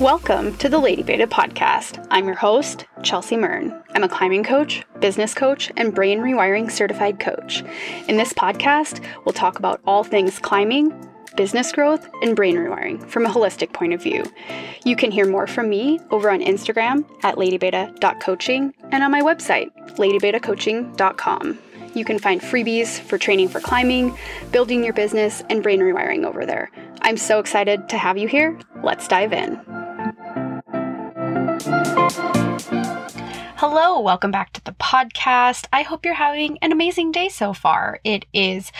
Welcome to the Lady Beta podcast. I'm your host, Chelsea Mern. I'm a climbing coach, business coach, and brain rewiring certified coach. In this podcast, we'll talk about all things climbing, business growth, and brain rewiring from a holistic point of view. You can hear more from me over on Instagram at ladybeta.coaching and on my website, ladybetacoaching.com. You can find freebies for training for climbing, building your business, and brain rewiring over there. I'm so excited to have you here. Let's dive in. Hello, welcome back to the podcast. I hope you're having an amazing day so far. It is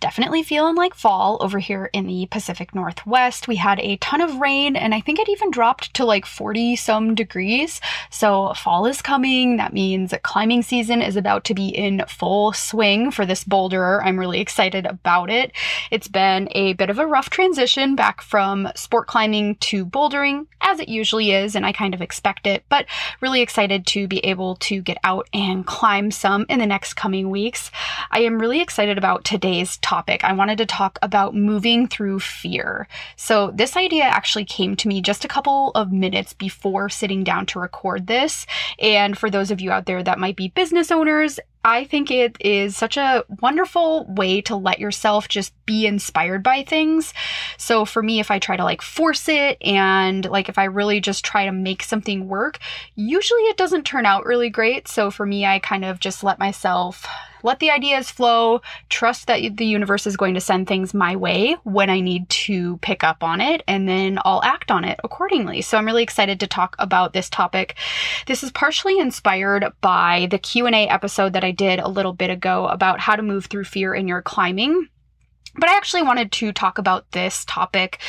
definitely feeling like fall over here in the Pacific Northwest. We had a ton of rain and I think it even dropped to like 40 some degrees. So fall is coming. That means climbing season is about to be in full swing for this boulderer. I'm really excited about it. It's been a bit of a rough transition back from sport climbing to bouldering as it usually is and I kind of expect it, but really excited to be able to get out and climb some in the next coming weeks. I am really excited about today's topic. I wanted to talk about moving through fear. So, this idea actually came to me just a couple of minutes before sitting down to record this. And for those of you out there that might be business owners, I think it is such a wonderful way to let yourself just be inspired by things. So for me, if I try to like force it and like if I really just try to make something work, usually it doesn't turn out really great. So for me, I kind of just let myself let the ideas flow, trust that the universe is going to send things my way when I need to pick up on it, and then I'll act on it accordingly. So I'm really excited to talk about this topic. This is partially inspired by the Q&A episode that I did a little bit ago about how to move through fear in your climbing. But I actually wanted to talk about this topic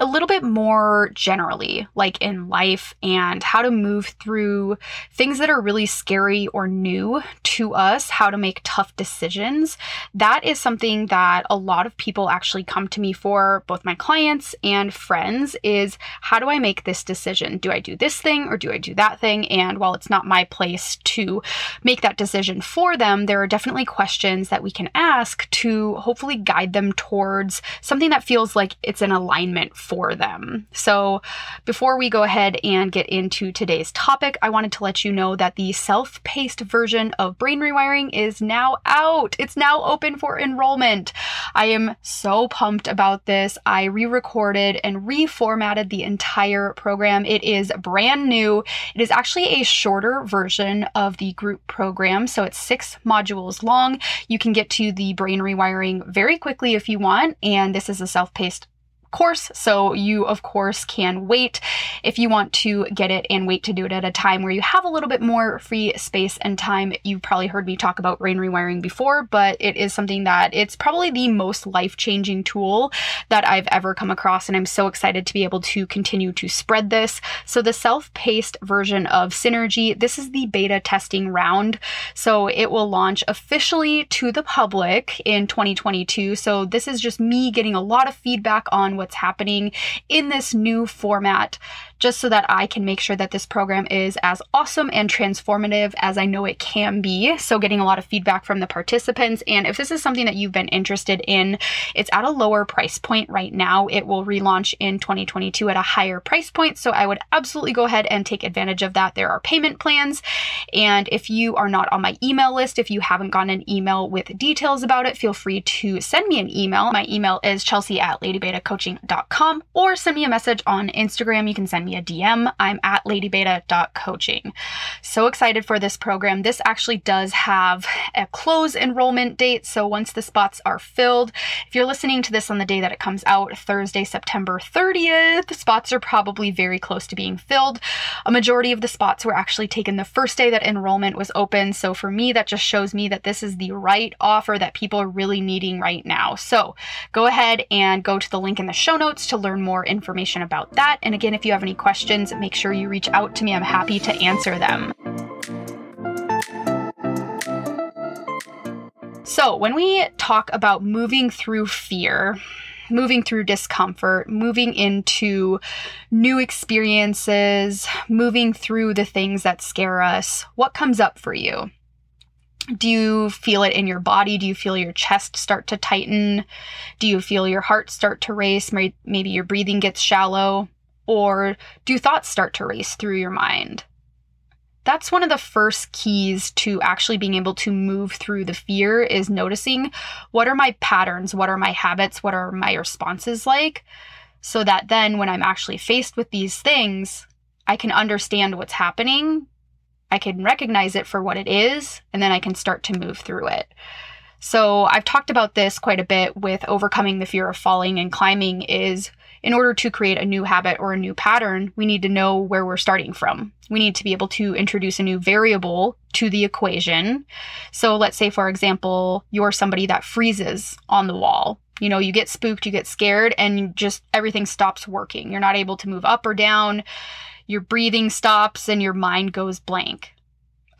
a little bit more generally, like in life and how to move through things that are really scary or new to us, how to make tough decisions. That is something that a lot of people actually come to me for, both my clients and friends, is how do I make this decision? Do I do this thing or do I do that thing? And while it's not my place to make that decision for them, there are definitely questions that we can ask to hopefully guide them towards something that feels like it's in alignment for them. So, before we go ahead and get into today's topic, I wanted to let you know that the self paced version of Brain Rewiring is now out. It's now open for enrollment. I am so pumped about this. I re recorded and reformatted the entire program. It is brand new. It is actually a shorter version of the group program, so it's six modules long. You can get to the brain rewiring very quickly if you want, and this is a self paced course. So you, of course, can wait if you want to get it and wait to do it at a time where you have a little bit more free space and time. You've probably heard me talk about brain rewiring before, but it is something that it's probably the most life changing tool that I've ever come across. And I'm so excited to be able to continue to spread this. So the self paced version of Synergy, this is the beta testing round. So it will launch officially to the public in 2022. So this is just me getting a lot of feedback on what's happening in this new format just so that I can make sure that this program is as awesome and transformative as I know it can be. So, getting a lot of feedback from the participants. And if this is something that you've been interested in, it's at a lower price point right now. It will relaunch in 2022 at a higher price point. So, I would absolutely go ahead and take advantage of that. There are payment plans. And if you are not on my email list, if you haven't gotten an email with details about it, feel free to send me an email. My email is chelsea at ladybetacoaching.com or send me a message on Instagram. You can send me me a DM. I'm at ladybeta.coaching. So excited for this program. This actually does have a close enrollment date. So once the spots are filled, if you're listening to this on the day that it comes out, Thursday, September 30th, the spots are probably very close to being filled. A majority of the spots were actually taken the first day that enrollment was open. So for me, that just shows me that this is the right offer that people are really needing right now. So go ahead and go to the link in the show notes to learn more information about that. And again, if you have any questions, make sure you reach out to me. I'm happy to answer them. So, when we talk about moving through fear, moving through discomfort, moving into new experiences, moving through the things that scare us, what comes up for you? Do you feel it in your body? Do you feel your chest start to tighten? Do you feel your heart start to race? Maybe your breathing gets shallow? Or do thoughts start to race through your mind? That's one of the first keys to actually being able to move through the fear is noticing what are my patterns, what are my habits, what are my responses like, so that then when I'm actually faced with these things, I can understand what's happening. I can recognize it for what it is, and then I can start to move through it. So, I've talked about this quite a bit with overcoming the fear of falling and climbing is in order to create a new habit or a new pattern, we need to know where we're starting from. We need to be able to introduce a new variable to the equation. So let's say, for example, you're somebody that freezes on the wall. You know, you get spooked, you get scared, and just everything stops working. You're not able to move up or down. Your breathing stops and your mind goes blank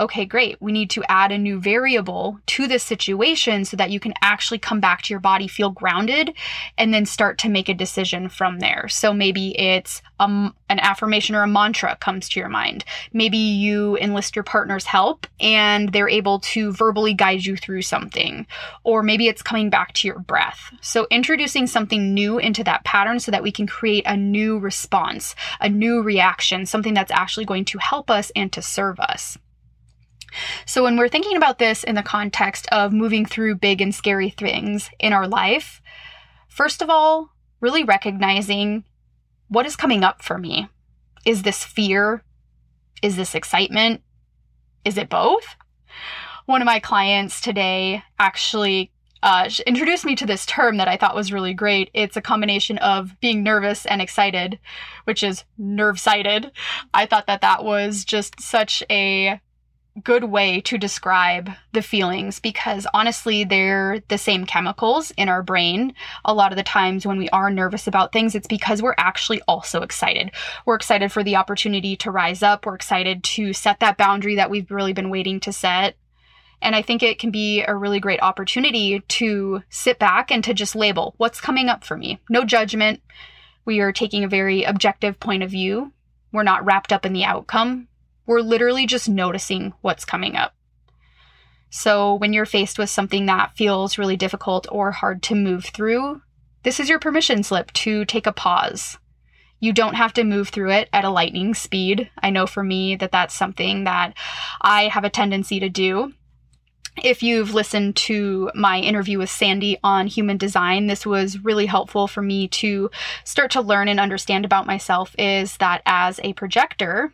okay, great, we need to add a new variable to this situation so that you can actually come back to your body, feel grounded, and then start to make a decision from there. So maybe it's um, an affirmation or a mantra comes to your mind. Maybe you enlist your partner's help and they're able to verbally guide you through something. Or maybe it's coming back to your breath. So introducing something new into that pattern so that we can create a new response, a new reaction, something that's actually going to help us and to serve us. So, when we're thinking about this in the context of moving through big and scary things in our life, first of all, really recognizing what is coming up for me. Is this fear? Is this excitement? Is it both? One of my clients today actually uh, introduced me to this term that I thought was really great. It's a combination of being nervous and excited, which is nerve sighted. I thought that that was just such a good way to describe the feelings because honestly, they're the same chemicals in our brain. A lot of the times when we are nervous about things, it's because we're actually also excited. We're excited for the opportunity to rise up, we're excited to set that boundary that we've really been waiting to set. And I think it can be a really great opportunity to sit back and to just label what's coming up for me. No judgment. We are taking a very objective point of view. We're not wrapped up in the outcome. We're literally just noticing what's coming up. So, when you're faced with something that feels really difficult or hard to move through, this is your permission slip to take a pause. You don't have to move through it at a lightning speed. I know for me that that's something that I have a tendency to do. If you've listened to my interview with Sandy on human design, this was really helpful for me to start to learn and understand about myself is that as a projector,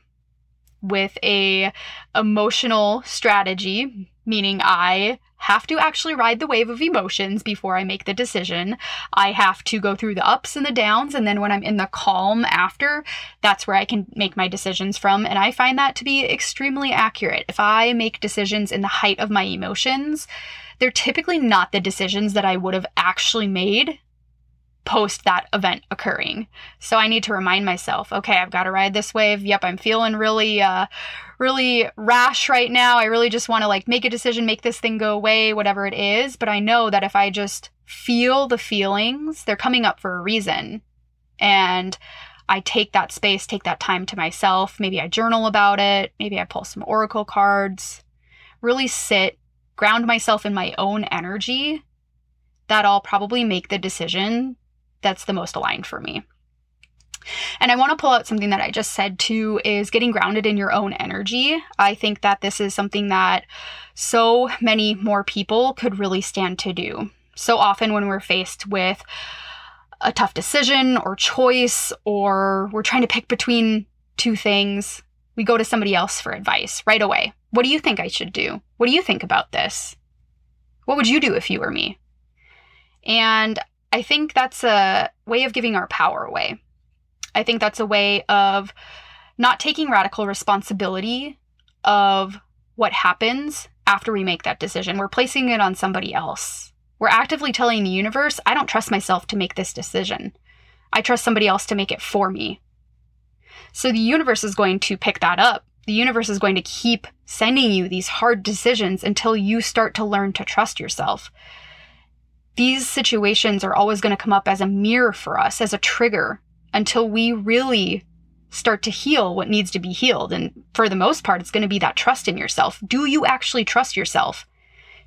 with a emotional strategy, meaning I have to actually ride the wave of emotions before I make the decision. I have to go through the ups and the downs and then when I'm in the calm after, that's where I can make my decisions from and I find that to be extremely accurate. If I make decisions in the height of my emotions, they're typically not the decisions that I would have actually made post that event occurring. So I need to remind myself, okay, I've got to ride this wave. Yep, I'm feeling really uh really rash right now. I really just want to like make a decision, make this thing go away, whatever it is, but I know that if I just feel the feelings, they're coming up for a reason. And I take that space, take that time to myself. Maybe I journal about it, maybe I pull some oracle cards, really sit, ground myself in my own energy that I'll probably make the decision that's the most aligned for me. And I want to pull out something that I just said too is getting grounded in your own energy. I think that this is something that so many more people could really stand to do. So often when we're faced with a tough decision or choice, or we're trying to pick between two things, we go to somebody else for advice right away. What do you think I should do? What do you think about this? What would you do if you were me? And I think that's a way of giving our power away. I think that's a way of not taking radical responsibility of what happens after we make that decision. We're placing it on somebody else. We're actively telling the universe, I don't trust myself to make this decision. I trust somebody else to make it for me. So the universe is going to pick that up. The universe is going to keep sending you these hard decisions until you start to learn to trust yourself these situations are always going to come up as a mirror for us, as a trigger, until we really start to heal what needs to be healed. And for the most part, it's going to be that trust in yourself. Do you actually trust yourself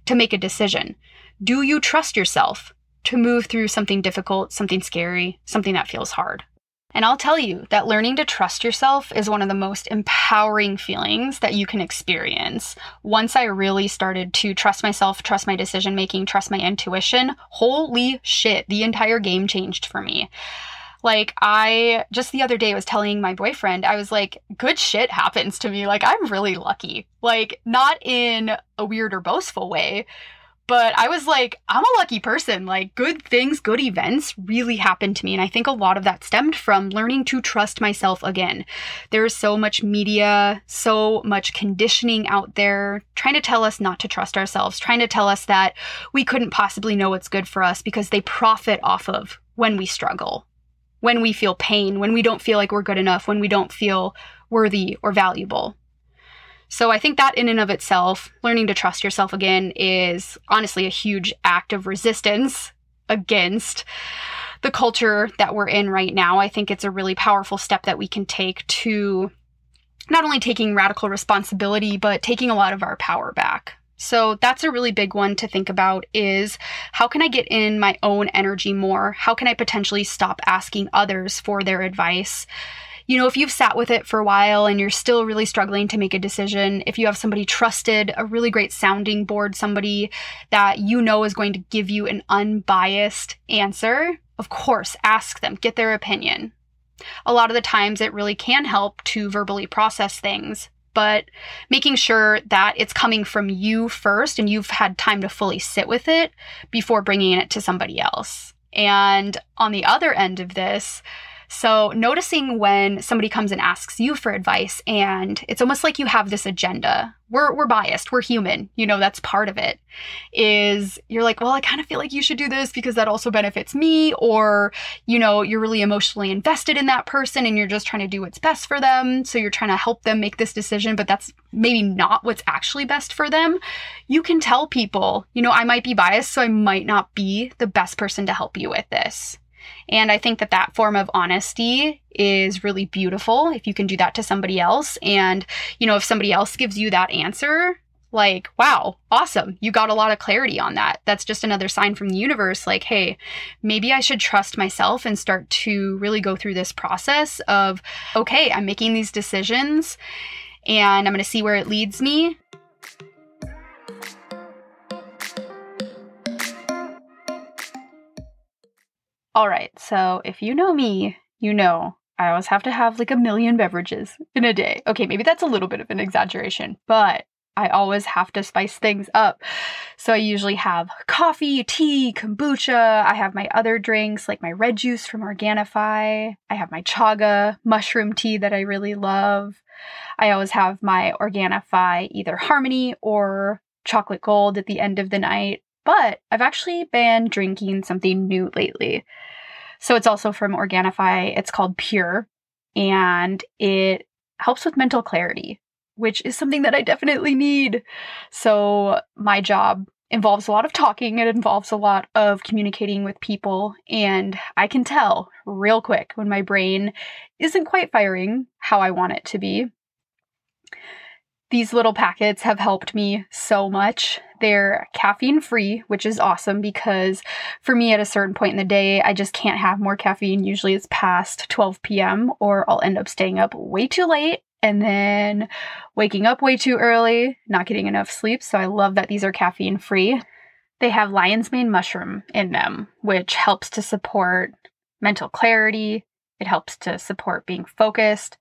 to make a decision? Do you trust yourself to move through something difficult, something scary, something that feels hard? And I'll tell you that learning to trust yourself is one of the most empowering feelings that you can experience. Once I really started to trust myself, trust my decision making, trust my intuition, holy shit, the entire game changed for me. Like, I just the other day was telling my boyfriend, I was like, good shit happens to me. Like, I'm really lucky. Like, not in a weird or boastful way, but I was like, I'm a lucky person. Like, good things, good events really happened to me. And I think a lot of that stemmed from learning to trust myself again. There is so much media, so much conditioning out there trying to tell us not to trust ourselves, trying to tell us that we couldn't possibly know what's good for us because they profit off of when we struggle, when we feel pain, when we don't feel like we're good enough, when we don't feel worthy or valuable. So I think that in and of itself, learning to trust yourself again is honestly a huge act of resistance against the culture that we're in right now. I think it's a really powerful step that we can take to not only taking radical responsibility, but taking a lot of our power back. So that's a really big one to think about is how can I get in my own energy more? How can I potentially stop asking others for their advice? You know, if you've sat with it for a while and you're still really struggling to make a decision, if you have somebody trusted, a really great sounding board, somebody that you know is going to give you an unbiased answer, of course, ask them, get their opinion. A lot of the times it really can help to verbally process things, but making sure that it's coming from you first and you've had time to fully sit with it before bringing it to somebody else. And on the other end of this, so, noticing when somebody comes and asks you for advice, and it's almost like you have this agenda. We're, we're biased, we're human, you know, that's part of it. Is you're like, well, I kind of feel like you should do this because that also benefits me, or, you know, you're really emotionally invested in that person and you're just trying to do what's best for them. So, you're trying to help them make this decision, but that's maybe not what's actually best for them. You can tell people, you know, I might be biased, so I might not be the best person to help you with this. And I think that that form of honesty is really beautiful if you can do that to somebody else. And, you know, if somebody else gives you that answer, like, wow, awesome. You got a lot of clarity on that. That's just another sign from the universe like, hey, maybe I should trust myself and start to really go through this process of, okay, I'm making these decisions and I'm going to see where it leads me. All right, so if you know me, you know I always have to have like a million beverages in a day. Okay, maybe that's a little bit of an exaggeration, but I always have to spice things up. So I usually have coffee, tea, kombucha. I have my other drinks like my red juice from Organifi. I have my chaga mushroom tea that I really love. I always have my Organifi either Harmony or chocolate gold at the end of the night. But I've actually been drinking something new lately. So it's also from Organifi. It's called Pure and it helps with mental clarity, which is something that I definitely need. So my job involves a lot of talking, it involves a lot of communicating with people, and I can tell real quick when my brain isn't quite firing how I want it to be. These little packets have helped me so much. They're caffeine free, which is awesome because for me at a certain point in the day, I just can't have more caffeine. Usually it's past 12 p.m., or I'll end up staying up way too late and then waking up way too early, not getting enough sleep. So I love that these are caffeine free. They have lion's mane mushroom in them, which helps to support mental clarity. It helps to support being focused,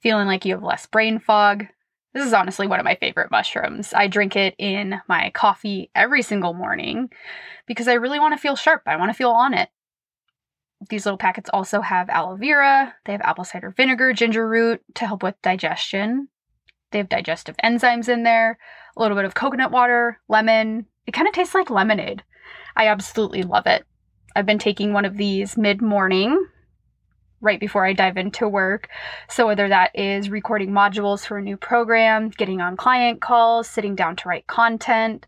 feeling like you have less brain fog. This is honestly one of my favorite mushrooms. I drink it in my coffee every single morning because I really want to feel sharp. I want to feel on it. These little packets also have aloe vera, they have apple cider vinegar, ginger root to help with digestion. They have digestive enzymes in there, a little bit of coconut water, lemon. It kind of tastes like lemonade. I absolutely love it. I've been taking one of these mid morning right before I dive into work. So, whether that is recording modules for a new program, getting on client calls, sitting down to write content,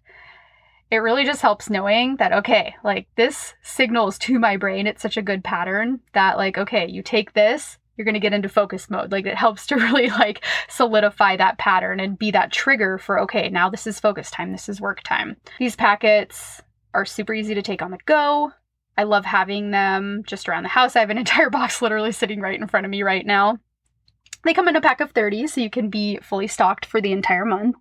it really just helps knowing that, okay, like this signals to my brain, it's such a good pattern that, like, okay, you take this, you're going to get into focus mode. Like, it helps to really like solidify that pattern and be that trigger for, okay, now this is focus time, this is work time. These packets are super easy to take on the go. I love having them just around the house. I have an entire box literally sitting right in front of me right now. They come in a pack of 30, so you can be fully stocked for the entire month.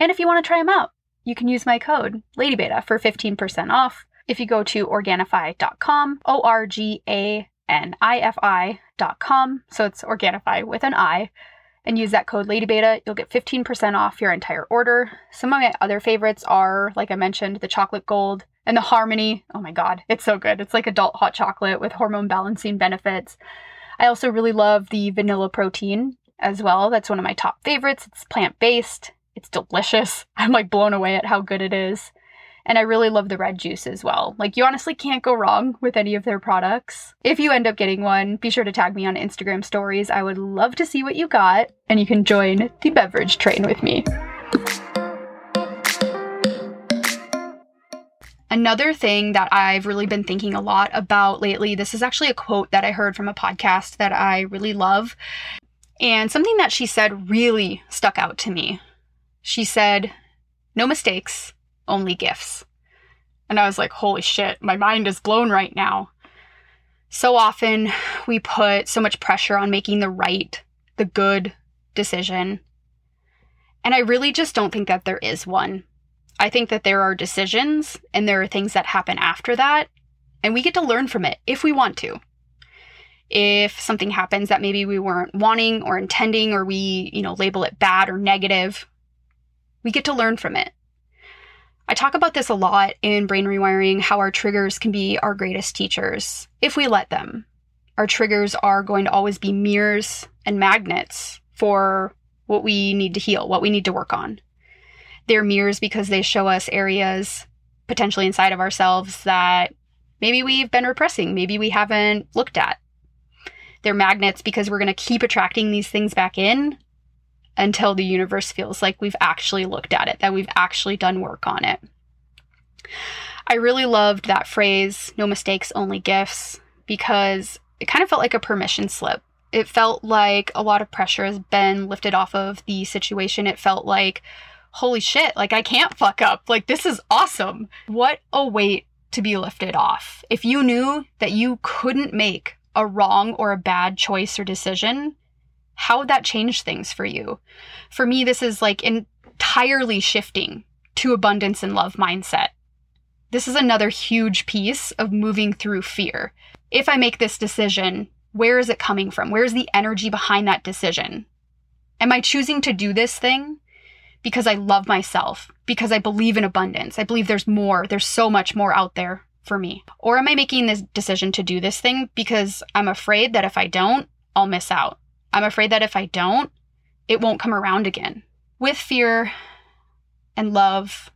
And if you want to try them out, you can use my code LadyBeta for 15% off. If you go to Organifi.com, O R G A N I F I.com, so it's Organifi with an I, and use that code LadyBeta, you'll get 15% off your entire order. Some of my other favorites are, like I mentioned, the chocolate gold and the harmony. Oh my god, it's so good. It's like adult hot chocolate with hormone balancing benefits. I also really love the vanilla protein as well. That's one of my top favorites. It's plant based, it's delicious. I'm like blown away at how good it is. And I really love the red juice as well. Like, you honestly can't go wrong with any of their products. If you end up getting one, be sure to tag me on Instagram stories. I would love to see what you got, and you can join the beverage train with me. Another thing that I've really been thinking a lot about lately, this is actually a quote that I heard from a podcast that I really love. And something that she said really stuck out to me. She said, No mistakes, only gifts. And I was like, holy shit, my mind is blown right now. So often we put so much pressure on making the right, the good decision. And I really just don't think that there is one. I think that there are decisions and there are things that happen after that, and we get to learn from it if we want to. If something happens that maybe we weren't wanting or intending, or we, you know, label it bad or negative, we get to learn from it. I talk about this a lot in brain rewiring how our triggers can be our greatest teachers if we let them. Our triggers are going to always be mirrors and magnets for what we need to heal, what we need to work on. They're mirrors because they show us areas potentially inside of ourselves that maybe we've been repressing, maybe we haven't looked at. They're magnets because we're going to keep attracting these things back in until the universe feels like we've actually looked at it, that we've actually done work on it. I really loved that phrase, no mistakes, only gifts, because it kind of felt like a permission slip. It felt like a lot of pressure has been lifted off of the situation. It felt like, holy shit, like I can't fuck up. Like this is awesome. What a weight to be lifted off. If you knew that you couldn't make a wrong or a bad choice or decision, how would that change things for you? For me, this is like entirely shifting to abundance and love mindset. This is another huge piece of moving through fear. If I make this decision, where is it coming from? Where's the energy behind that decision? Am I choosing to do this thing because I love myself, because I believe in abundance? I believe there's more, there's so much more out there for me. Or am I making this decision to do this thing because I'm afraid that if I don't, I'll miss out? I'm afraid that if I don't, it won't come around again. With fear and love,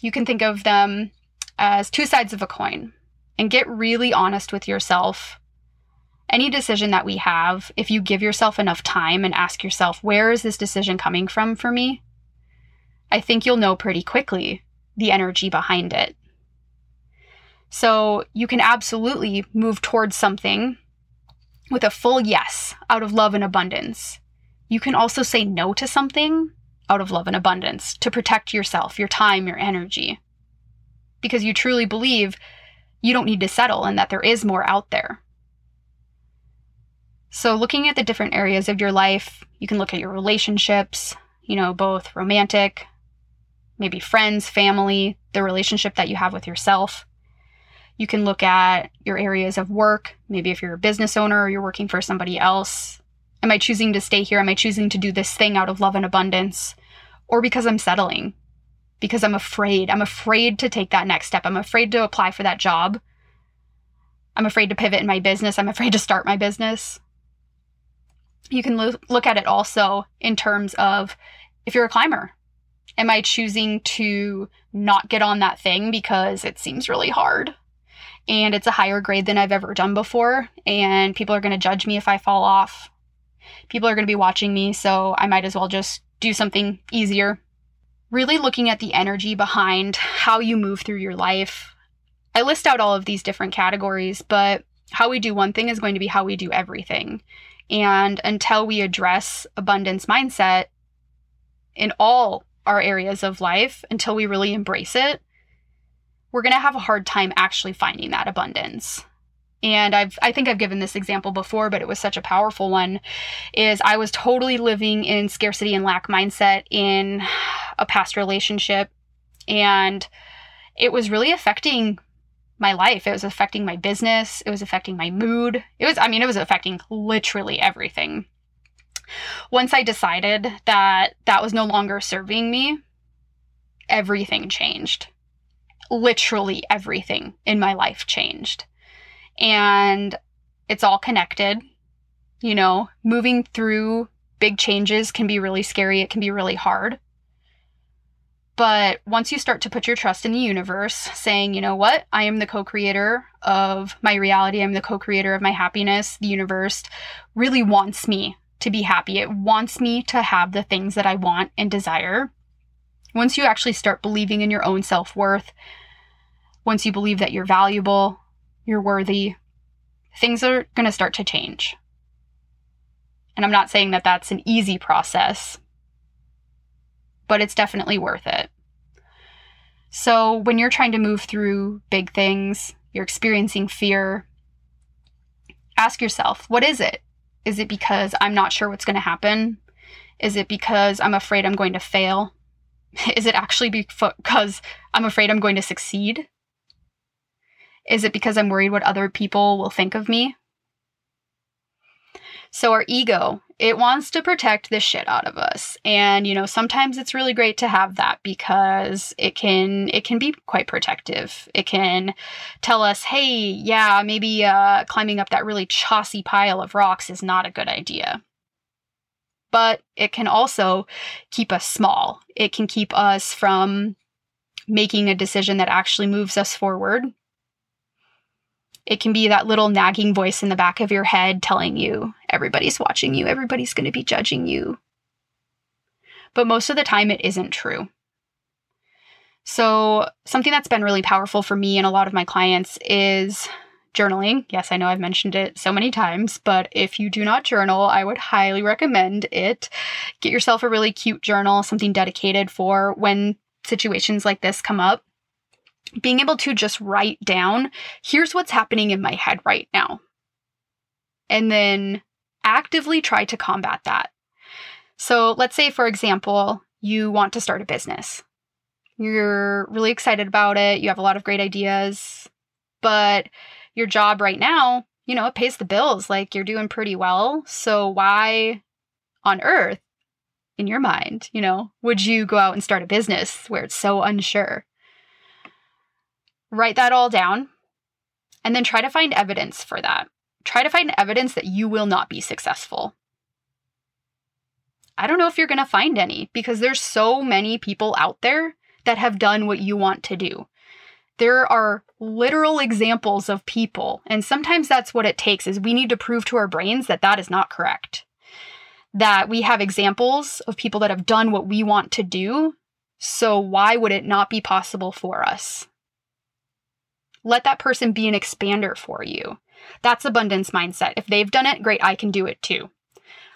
you can think of them as two sides of a coin and get really honest with yourself. Any decision that we have, if you give yourself enough time and ask yourself, where is this decision coming from for me? I think you'll know pretty quickly the energy behind it. So you can absolutely move towards something with a full yes out of love and abundance. You can also say no to something out of love and abundance to protect yourself, your time, your energy. Because you truly believe you don't need to settle and that there is more out there. So, looking at the different areas of your life, you can look at your relationships, you know, both romantic, maybe friends, family, the relationship that you have with yourself. You can look at your areas of work. Maybe if you're a business owner or you're working for somebody else. Am I choosing to stay here? Am I choosing to do this thing out of love and abundance? Or because I'm settling? Because I'm afraid. I'm afraid to take that next step. I'm afraid to apply for that job. I'm afraid to pivot in my business. I'm afraid to start my business. You can lo- look at it also in terms of if you're a climber, am I choosing to not get on that thing because it seems really hard? and it's a higher grade than I've ever done before. And people are going to judge me if I fall off. People are going to be watching me, so I might as well just do something easier. Really looking at the energy behind how you move through your life. I list out all of these different categories, but how we do one thing is going to be how we do everything. And until we address abundance mindset in all our areas of life, until we really embrace it, we're going to have a hard time actually finding that abundance. And I've I think I've given this example before, but it was such a powerful one is I was totally living in scarcity and lack mindset in a past relationship and it was really affecting my life. It was affecting my business, it was affecting my mood. It was I mean it was affecting literally everything. Once I decided that that was no longer serving me, everything changed. Literally everything in my life changed. And it's all connected. You know, moving through big changes can be really scary, it can be really hard. But once you start to put your trust in the universe, saying, you know what, I am the co creator of my reality, I'm the co creator of my happiness, the universe really wants me to be happy. It wants me to have the things that I want and desire. Once you actually start believing in your own self worth, once you believe that you're valuable, you're worthy, things are going to start to change. And I'm not saying that that's an easy process, but it's definitely worth it. So, when you're trying to move through big things, you're experiencing fear, ask yourself, what is it? Is it because I'm not sure what's going to happen? Is it because I'm afraid I'm going to fail? Is it actually because I'm afraid I'm going to succeed? Is it because I'm worried what other people will think of me? So, our ego, it wants to protect the shit out of us. And, you know, sometimes it's really great to have that because it can it can be quite protective. It can tell us, "Hey, yeah, maybe uh climbing up that really chossy pile of rocks is not a good idea." But it can also keep us small. It can keep us from making a decision that actually moves us forward it can be that little nagging voice in the back of your head telling you everybody's watching you, everybody's going to be judging you. But most of the time, it isn't true. So, something that's been really powerful for me and a lot of my clients is journaling. Yes, I know I've mentioned it so many times, but if you do not journal, I would highly recommend it. Get yourself a really cute journal, something dedicated for when situations like this come up being able to just write down, here's what's happening in my head right now. And then actively try to combat that. So let's say, for example, you want to start a business. You're really excited about it. You have a lot of great ideas, but your job right now, you know, it pays the bills. Like you're doing pretty well. So why on earth, in your mind, you know, would you go out and start a business where it's so unsure? Write that all down and then try to find evidence for that. Try to find evidence that you will not be successful. I don't know if you're going to find any because there's so many people out there that have done what you want to do. There are literal examples of people, and sometimes that's what it takes is we need to prove to our brains that that is not correct. That we have examples of people that have done what we want to do, so why would it not be possible for us? Let that person be an expander for you. That's abundance mindset. If they've done it, great, I can do it too.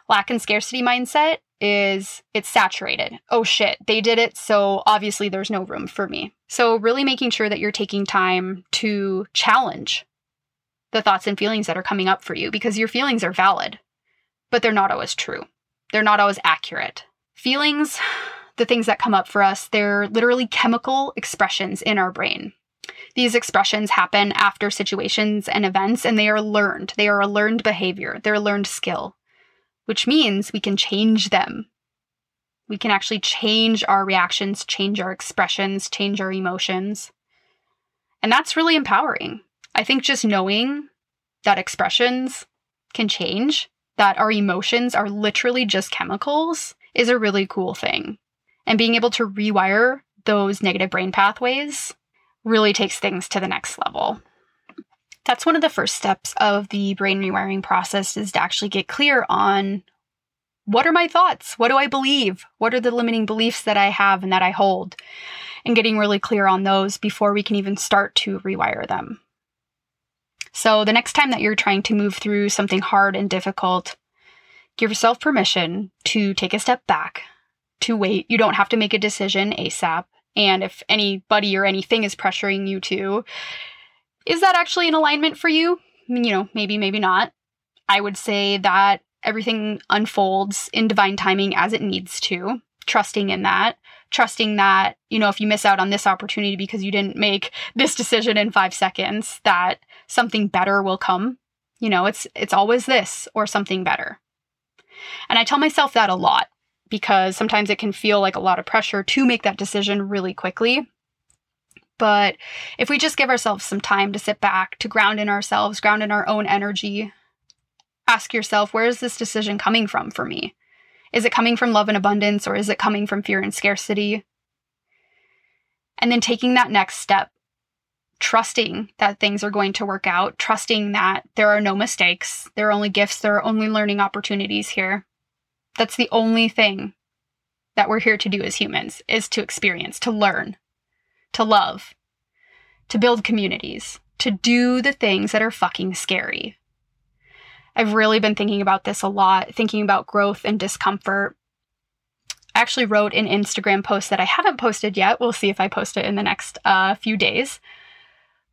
Lack and scarcity mindset is it's saturated. Oh shit, they did it, so obviously there's no room for me. So, really making sure that you're taking time to challenge the thoughts and feelings that are coming up for you because your feelings are valid, but they're not always true. They're not always accurate. Feelings, the things that come up for us, they're literally chemical expressions in our brain. These expressions happen after situations and events, and they are learned. They are a learned behavior, they're a learned skill, which means we can change them. We can actually change our reactions, change our expressions, change our emotions. And that's really empowering. I think just knowing that expressions can change, that our emotions are literally just chemicals, is a really cool thing. And being able to rewire those negative brain pathways really takes things to the next level. That's one of the first steps of the brain rewiring process is to actually get clear on what are my thoughts? What do I believe? What are the limiting beliefs that I have and that I hold? And getting really clear on those before we can even start to rewire them. So, the next time that you're trying to move through something hard and difficult, give yourself permission to take a step back, to wait. You don't have to make a decision ASAP And if anybody or anything is pressuring you to, is that actually in alignment for you? You know, maybe, maybe not. I would say that everything unfolds in divine timing as it needs to, trusting in that, trusting that, you know, if you miss out on this opportunity because you didn't make this decision in 5 seconds, that something better will come. You know, it's it's always this or something better. And I tell myself that a lot because sometimes it can feel like a lot of pressure to make that decision really quickly. But if we just give ourselves some time to sit back, to ground in ourselves, ground in our own energy, ask yourself, where is this decision coming from for me? Is it coming from love and abundance or is it coming from fear and scarcity? And then taking that next step, trusting that things are going to work out, trusting that there are no mistakes, there are only gifts, there are only learning opportunities here. That's the only thing that we're here to do as humans is to experience, to learn, to love, to build communities, to do the things that are fucking scary. I've really been thinking about this a lot, thinking about growth and discomfort. I actually wrote an Instagram post that I haven't posted yet. We'll see if I post it in the next uh, few days.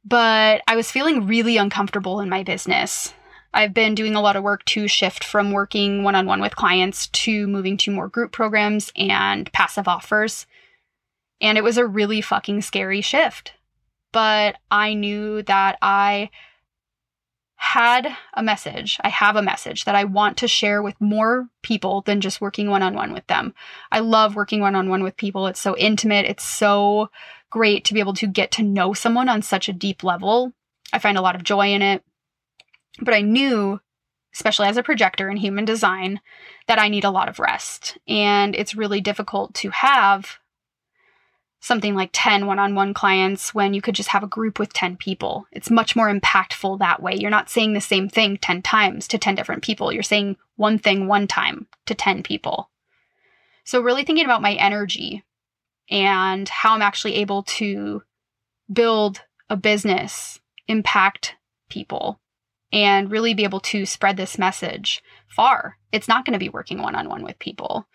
But I was feeling really uncomfortable in my business. I've been doing a lot of work to shift from working one on one with clients to moving to more group programs and passive offers. And it was a really fucking scary shift. But I knew that I had a message. I have a message that I want to share with more people than just working one on one with them. I love working one on one with people. It's so intimate. It's so great to be able to get to know someone on such a deep level. I find a lot of joy in it. But I knew, especially as a projector in human design, that I need a lot of rest. And it's really difficult to have something like 10 one on one clients when you could just have a group with 10 people. It's much more impactful that way. You're not saying the same thing 10 times to 10 different people. You're saying one thing one time to 10 people. So, really thinking about my energy and how I'm actually able to build a business, impact people, and really be able to spread this message far. It's not going to be working one on one with people.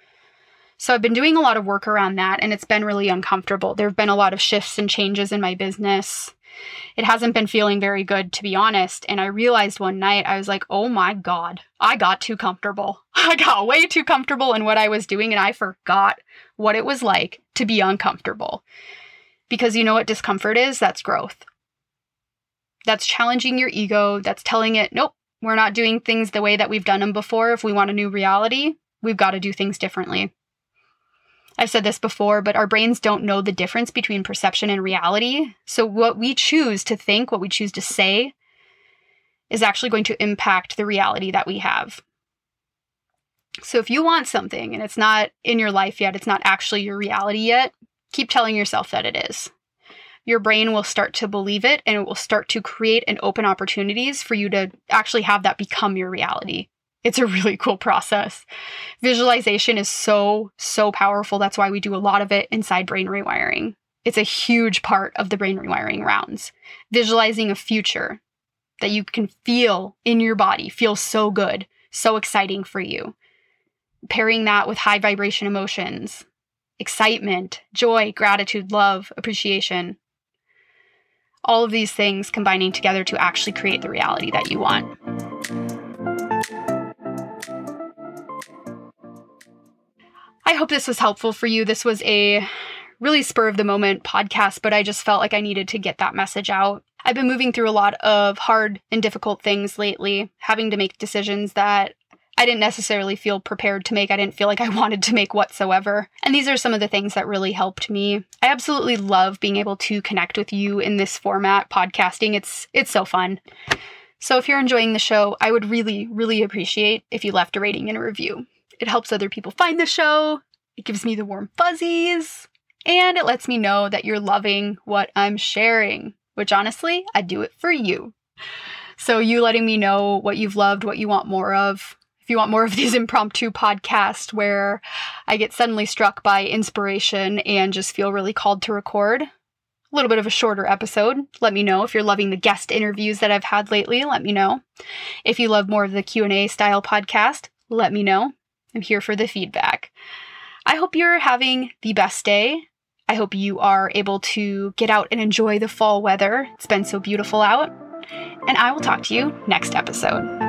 So I've been doing a lot of work around that and it's been really uncomfortable. There have been a lot of shifts and changes in my business. It hasn't been feeling very good, to be honest. And I realized one night, I was like, oh my God, I got too comfortable. I got way too comfortable in what I was doing and I forgot what it was like to be uncomfortable. Because you know what discomfort is? That's growth. That's challenging your ego. That's telling it, nope, we're not doing things the way that we've done them before. If we want a new reality, we've got to do things differently. I've said this before, but our brains don't know the difference between perception and reality. So, what we choose to think, what we choose to say, is actually going to impact the reality that we have. So, if you want something and it's not in your life yet, it's not actually your reality yet, keep telling yourself that it is. Your brain will start to believe it and it will start to create and open opportunities for you to actually have that become your reality. It's a really cool process. Visualization is so, so powerful. That's why we do a lot of it inside brain rewiring. It's a huge part of the brain rewiring rounds. Visualizing a future that you can feel in your body feels so good, so exciting for you. Pairing that with high vibration emotions, excitement, joy, gratitude, love, appreciation. All of these things combining together to actually create the reality that you want. I hope this was helpful for you. This was a really spur of the moment podcast, but I just felt like I needed to get that message out. I've been moving through a lot of hard and difficult things lately, having to make decisions that I didn't necessarily feel prepared to make. I didn't feel like I wanted to make whatsoever. And these are some of the things that really helped me. I absolutely love being able to connect with you in this format, podcasting. It's it's so fun. So if you're enjoying the show, I would really really appreciate if you left a rating and a review. It helps other people find the show, it gives me the warm fuzzies, and it lets me know that you're loving what I'm sharing, which honestly, I do it for you. So, you letting me know what you've loved, what you want more of. If you want more of these impromptu podcasts where I get suddenly struck by inspiration and just feel really called to record, a little bit of a shorter episode. Let me know if you're loving the guest interviews that I've had lately. Let me know. If you love more of the Q&A style podcast, let me know. I'm here for the feedback. I hope you're having the best day. I hope you are able to get out and enjoy the fall weather. It's been so beautiful out. And I will talk to you next episode.